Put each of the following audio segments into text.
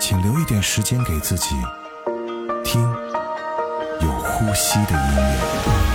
请留一点时间给自己，听有呼吸的音乐。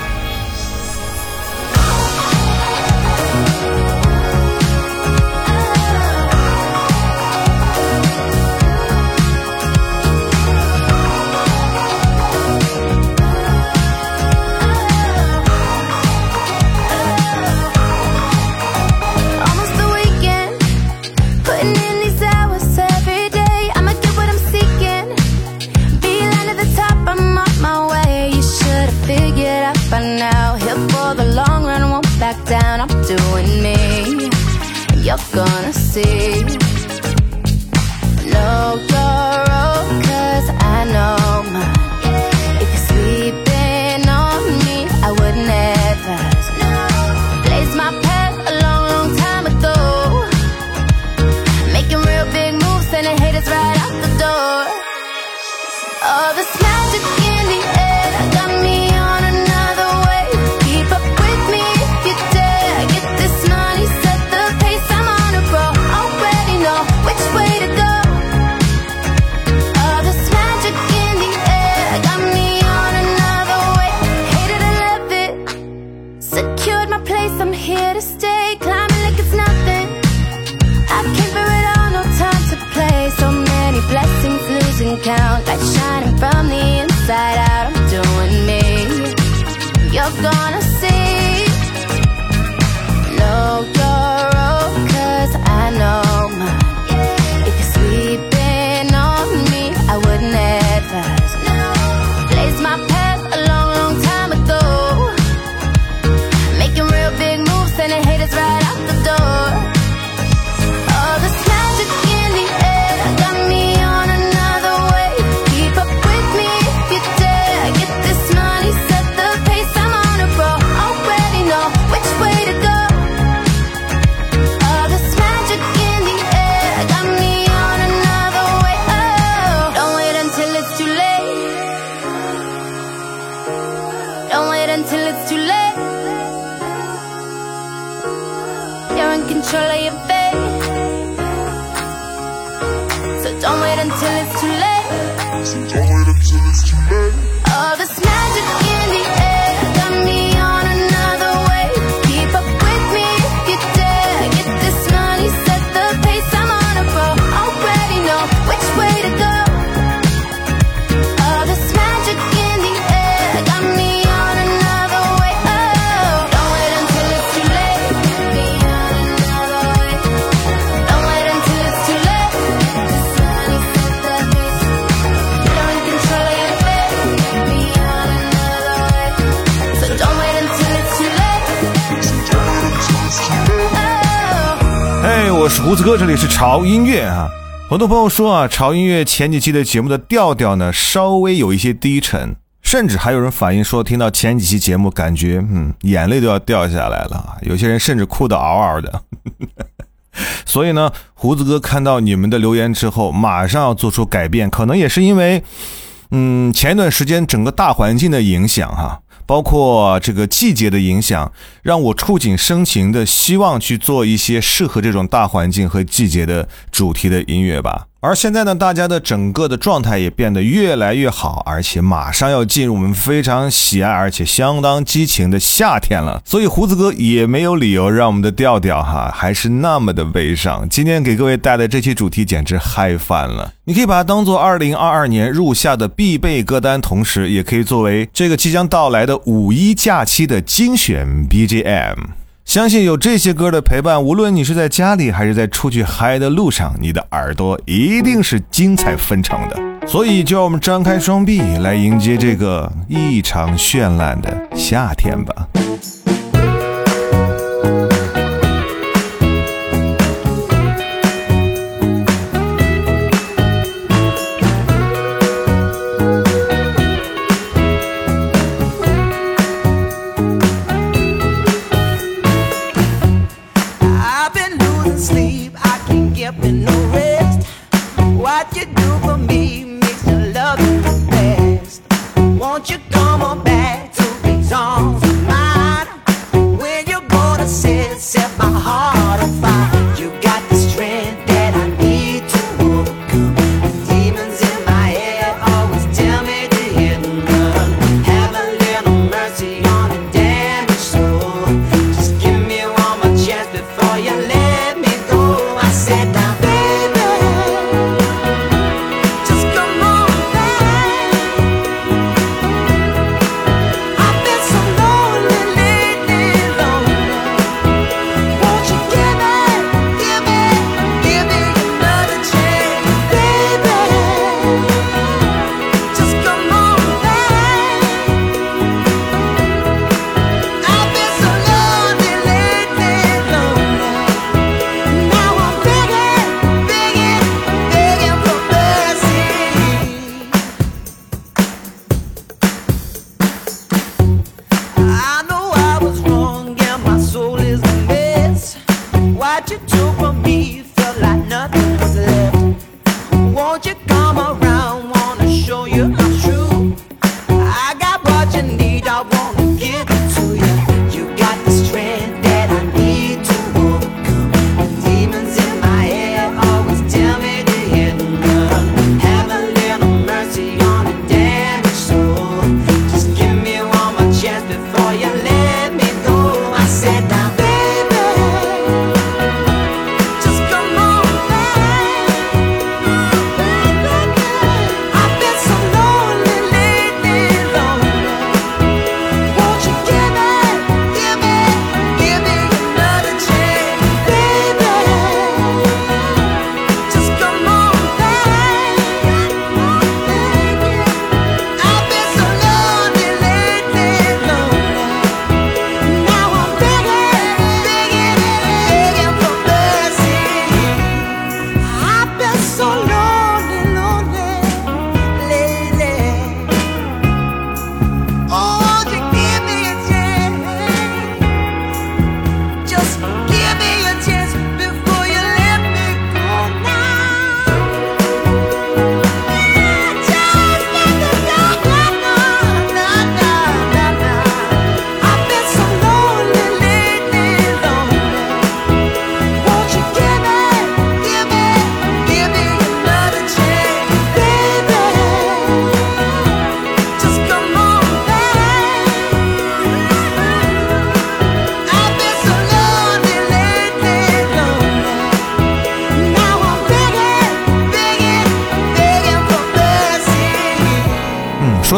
胡子哥，这里是潮音乐啊。很多朋友说啊，潮音乐前几期的节目的调调呢，稍微有一些低沉，甚至还有人反映说，听到前几期节目，感觉嗯，眼泪都要掉下来了。有些人甚至哭得嗷嗷的。所以呢，胡子哥看到你们的留言之后，马上要做出改变，可能也是因为，嗯，前一段时间整个大环境的影响哈。包括这个季节的影响，让我触景生情的希望去做一些适合这种大环境和季节的主题的音乐吧。而现在呢，大家的整个的状态也变得越来越好，而且马上要进入我们非常喜爱而且相当激情的夏天了。所以胡子哥也没有理由让我们的调调哈还是那么的悲伤。今天给各位带来这期主题简直嗨翻了，你可以把它当做二零二二年入夏的必备歌单，同时也可以作为这个即将到来的五一假期的精选 BGM。相信有这些歌的陪伴，无论你是在家里还是在出去嗨的路上，你的耳朵一定是精彩纷呈的。所以，就让我们张开双臂来迎接这个异常绚烂的夏天吧。No rest. What you do for me makes me love you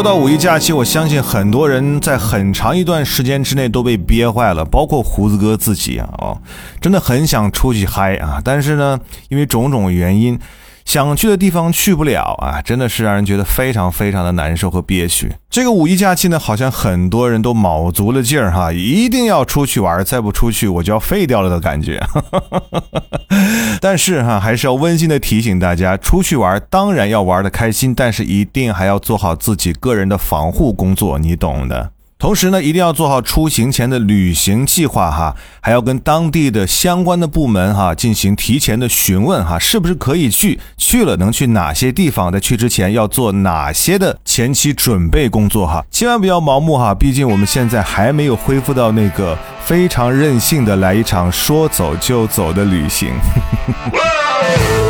到五一假期，我相信很多人在很长一段时间之内都被憋坏了，包括胡子哥自己啊，哦，真的很想出去嗨啊，但是呢，因为种种原因，想去的地方去不了啊，真的是让人觉得非常非常的难受和憋屈。这个五一假期呢，好像很多人都卯足了劲儿哈，一定要出去玩，再不出去我就要废掉了的感觉。但是哈，还是要温馨的提醒大家，出去玩当然要玩的开心，但是一定还要做好自己个人的防护工作，你懂的。同时呢，一定要做好出行前的旅行计划哈，还要跟当地的相关的部门哈进行提前的询问哈，是不是可以去，去了能去哪些地方，在去之前要做哪些的前期准备工作哈，千万不要盲目哈，毕竟我们现在还没有恢复到那个非常任性的来一场说走就走的旅行。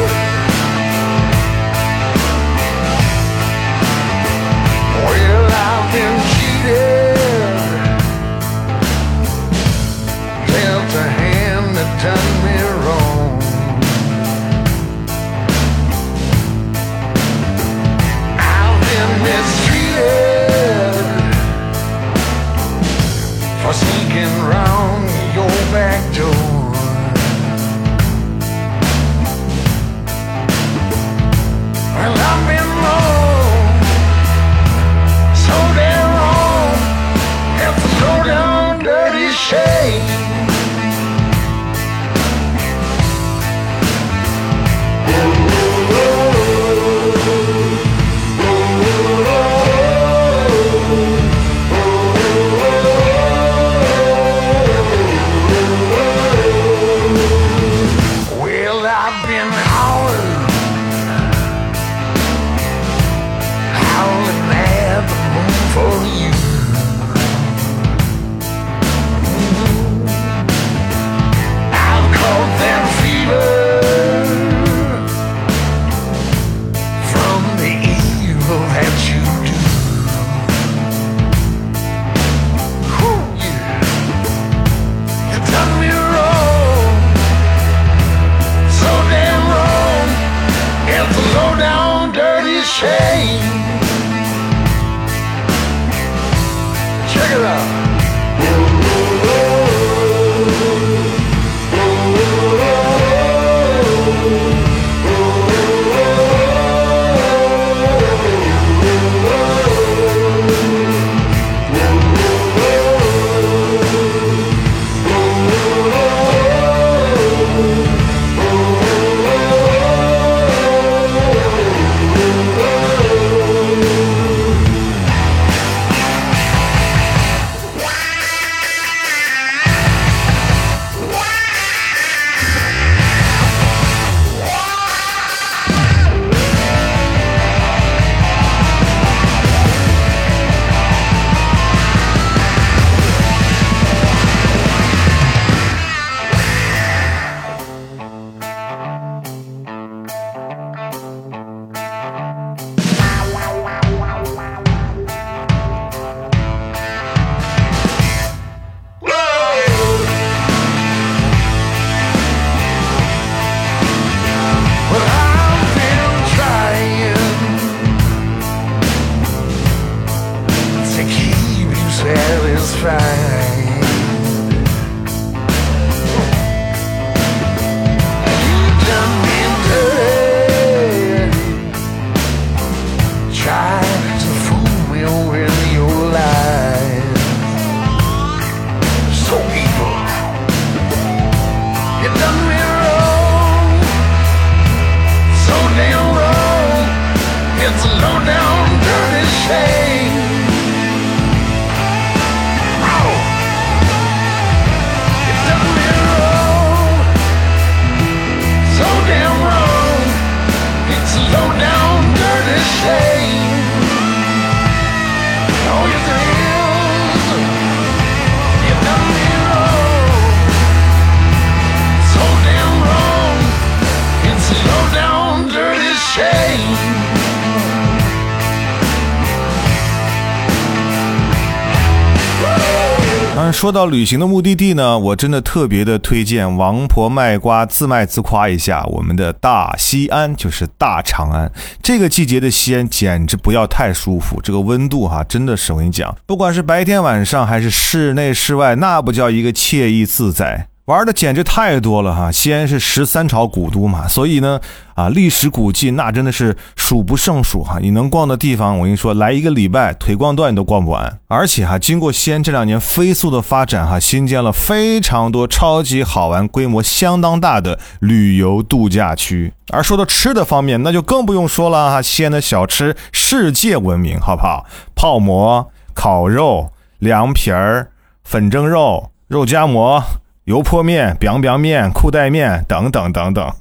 说到旅行的目的地呢，我真的特别的推荐王婆卖瓜自卖自夸一下我们的大西安，就是大长安。这个季节的西安简直不要太舒服，这个温度哈，真的是我跟你讲，不管是白天晚上还是室内室外，那不叫一个惬意自在。玩的简直太多了哈！西安是十三朝古都嘛，所以呢，啊，历史古迹那真的是数不胜数哈。你能逛的地方，我跟你说，来一个礼拜腿逛断你都逛不完。而且哈，经过西安这两年飞速的发展哈，新建了非常多超级好玩、规模相当大的旅游度假区。而说到吃的方面，那就更不用说了哈，西安的小吃世界闻名，好不好？泡馍、烤肉、凉皮儿、粉蒸肉、肉夹馍。油泼面、biang biang 面、裤带面等等等等，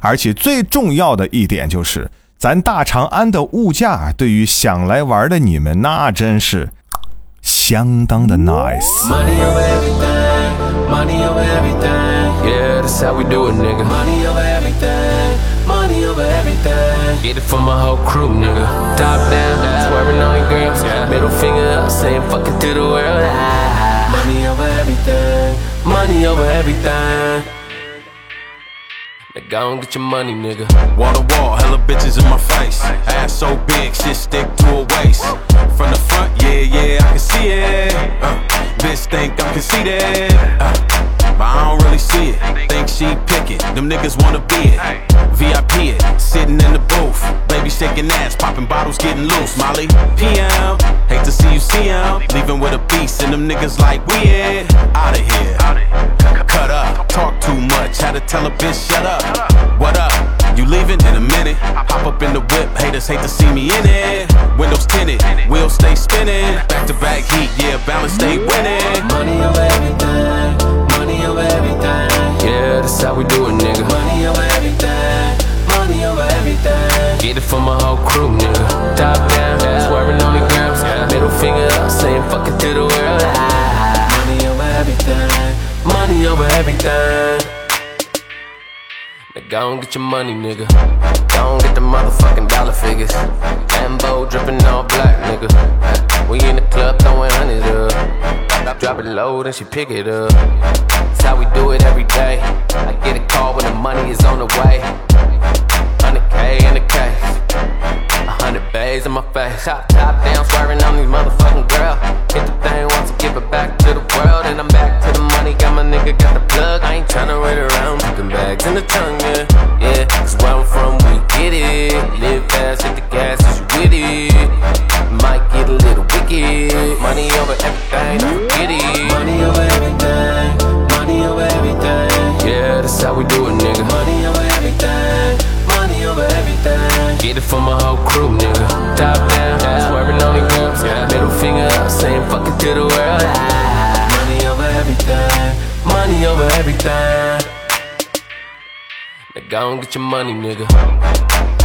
而且最重要的一点就是，咱大长安的物价对于想来玩的你们，那真是相当的 nice。Money over everything, money over everything. Yeah, that's how we do it, nigga. Money over everything, money over everything. Get it for my whole crew, nigga. Top down, swerving on your girls. Middle finger up, saying fuck it to the world. Money over everything. Now go and get your money, nigga. Wall to wall, hella bitches in my face. Ass so big, shit stick to her waist. From the front, yeah, yeah, I can see it. Uh, bitch think I'm conceited. Uh, but I don't really see it. Think she pick it. Them niggas wanna be it. VIP shaking ass, popping bottles, getting loose. Molly, PM. Hate to see you see him. Leaving with a beast, and them niggas like, we it. Out of here. Cut up. Talk too much. Had to tell a bitch, shut up. What up? You leaving in a minute? Hop up in the whip. Haters hate to see me in it. Windows tinted. Wheels stay spinning. Back to back heat. Yeah, balance stay winning. Money over everything, money over everything. Yeah, that's how we do it, nigga. Money over Get it for my whole crew, nigga. Top down, swerving on the grams. Middle finger up, saying fuck it to the world. Money over everything, money over everything. Now go and get your money, nigga. Go and get the motherfucking dollar figures. Lambo dripping all black, nigga. We in the club throwing hundreds up. Drop it low, then she pick it up. That's how we do it every day. I get a call when the money is on the way. In my face. Top, top down, swerving on these motherfucking girls. Hit the thing once and give it back to the world. And I'm back to the money. Got my nigga, got the plug. I ain't tryna wait around. Picking bags in the tongue, yeah. Yeah, cause where I'm from, we get it. Live fast, hit the gas, is you with it? Might get a little wicked. Money over everything, to the world. Money over everything. Money over everything. Now go and get your money, nigga.《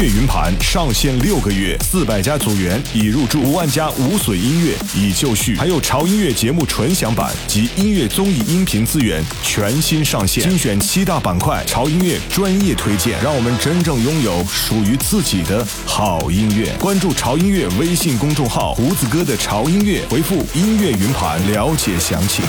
乐云盘上线六个月，四百家组员已入驻，五万家无损音乐已就绪，还有潮音乐节目纯享版及音乐综艺音频资源全新上线，精选七大板块，潮音乐专业推荐，让我们真正拥有属于自己的好音乐。关注潮音乐微信公众号“胡子哥的潮音乐”，回复“音乐云盘”了解详情。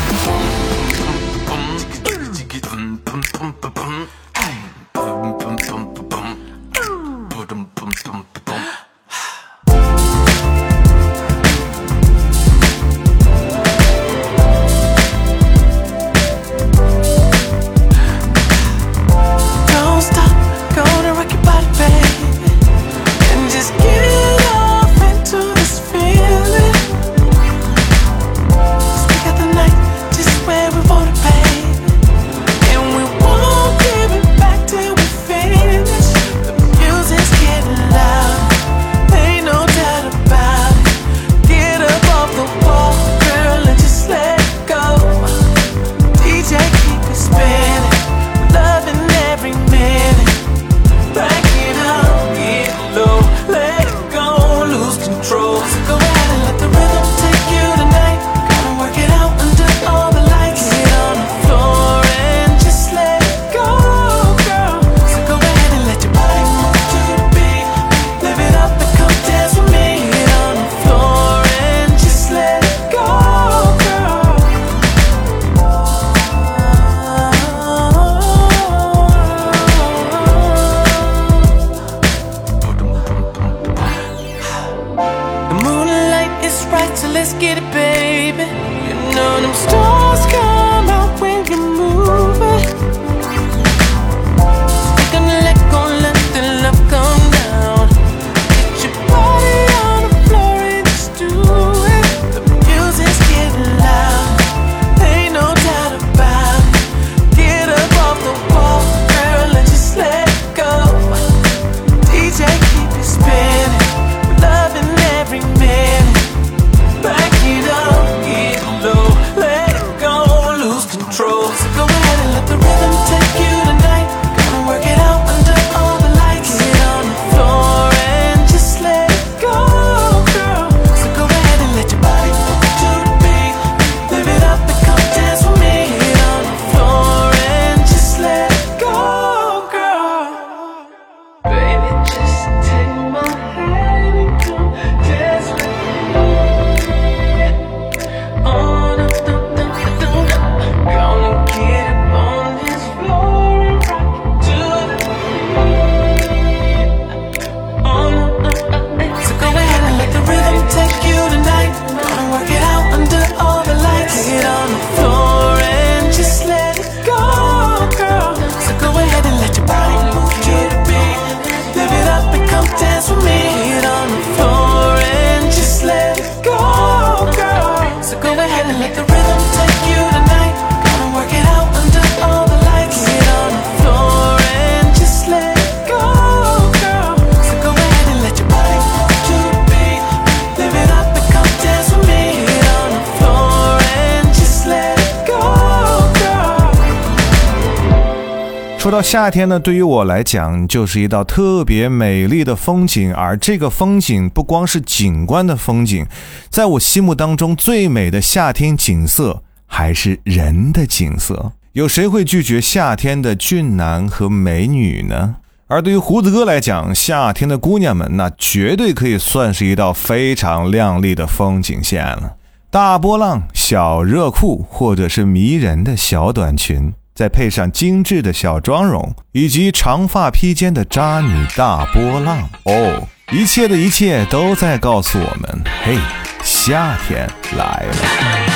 夏天呢，对于我来讲就是一道特别美丽的风景，而这个风景不光是景观的风景，在我心目当中最美的夏天景色还是人的景色。有谁会拒绝夏天的俊男和美女呢？而对于胡子哥来讲，夏天的姑娘们那绝对可以算是一道非常亮丽的风景线了。大波浪、小热裤，或者是迷人的小短裙，再配上精致的小妆容，以及长发披肩的渣女大波浪，哦，一切的一切都在告诉我们：嘿，夏天来了。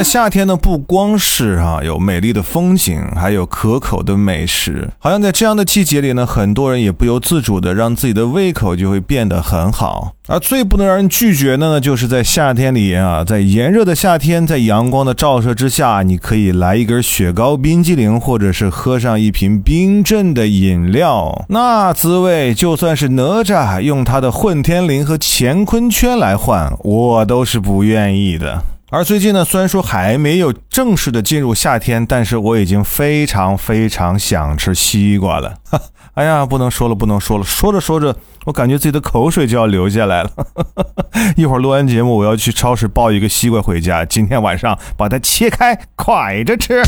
在夏天呢，不光是啊有美丽的风景，还有可口的美食。好像在这样的季节里呢，很多人也不由自主的让自己的胃口就会变得很好。而最不能让人拒绝的呢，就是在夏天里啊，在炎热的夏天，在阳光的照射之下，你可以来一根雪糕冰激凌，或者是喝上一瓶冰镇的饮料，那滋味就算是哪吒用他的混天绫和乾坤圈来换，我都是不愿意的。而最近呢，虽然说还没有正式的进入夏天，但是我已经非常非常想吃西瓜了。哎呀，不能说了，不能说了，说着说着，我感觉自己的口水就要流下来了。一会儿录完节目，我要去超市抱一个西瓜回家，今天晚上把它切开，蒯着吃。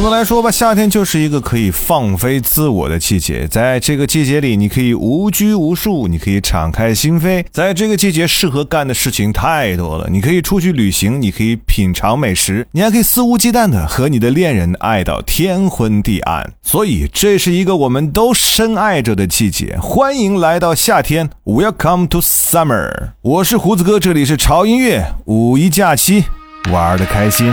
总的来说吧，夏天就是一个可以放飞自我的季节。在这个季节里，你可以无拘无束，你可以敞开心扉。在这个季节，适合干的事情太多了。你可以出去旅行，你可以品尝美食，你还可以肆无忌惮的和你的恋人爱到天昏地暗。所以，这是一个我们都深爱着的季节。欢迎来到夏天，Welcome to summer。我是胡子哥，这里是潮音乐。五一假期，玩的开心。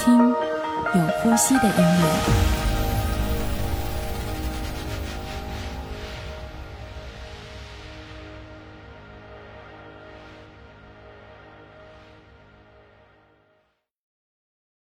听有呼吸的音乐。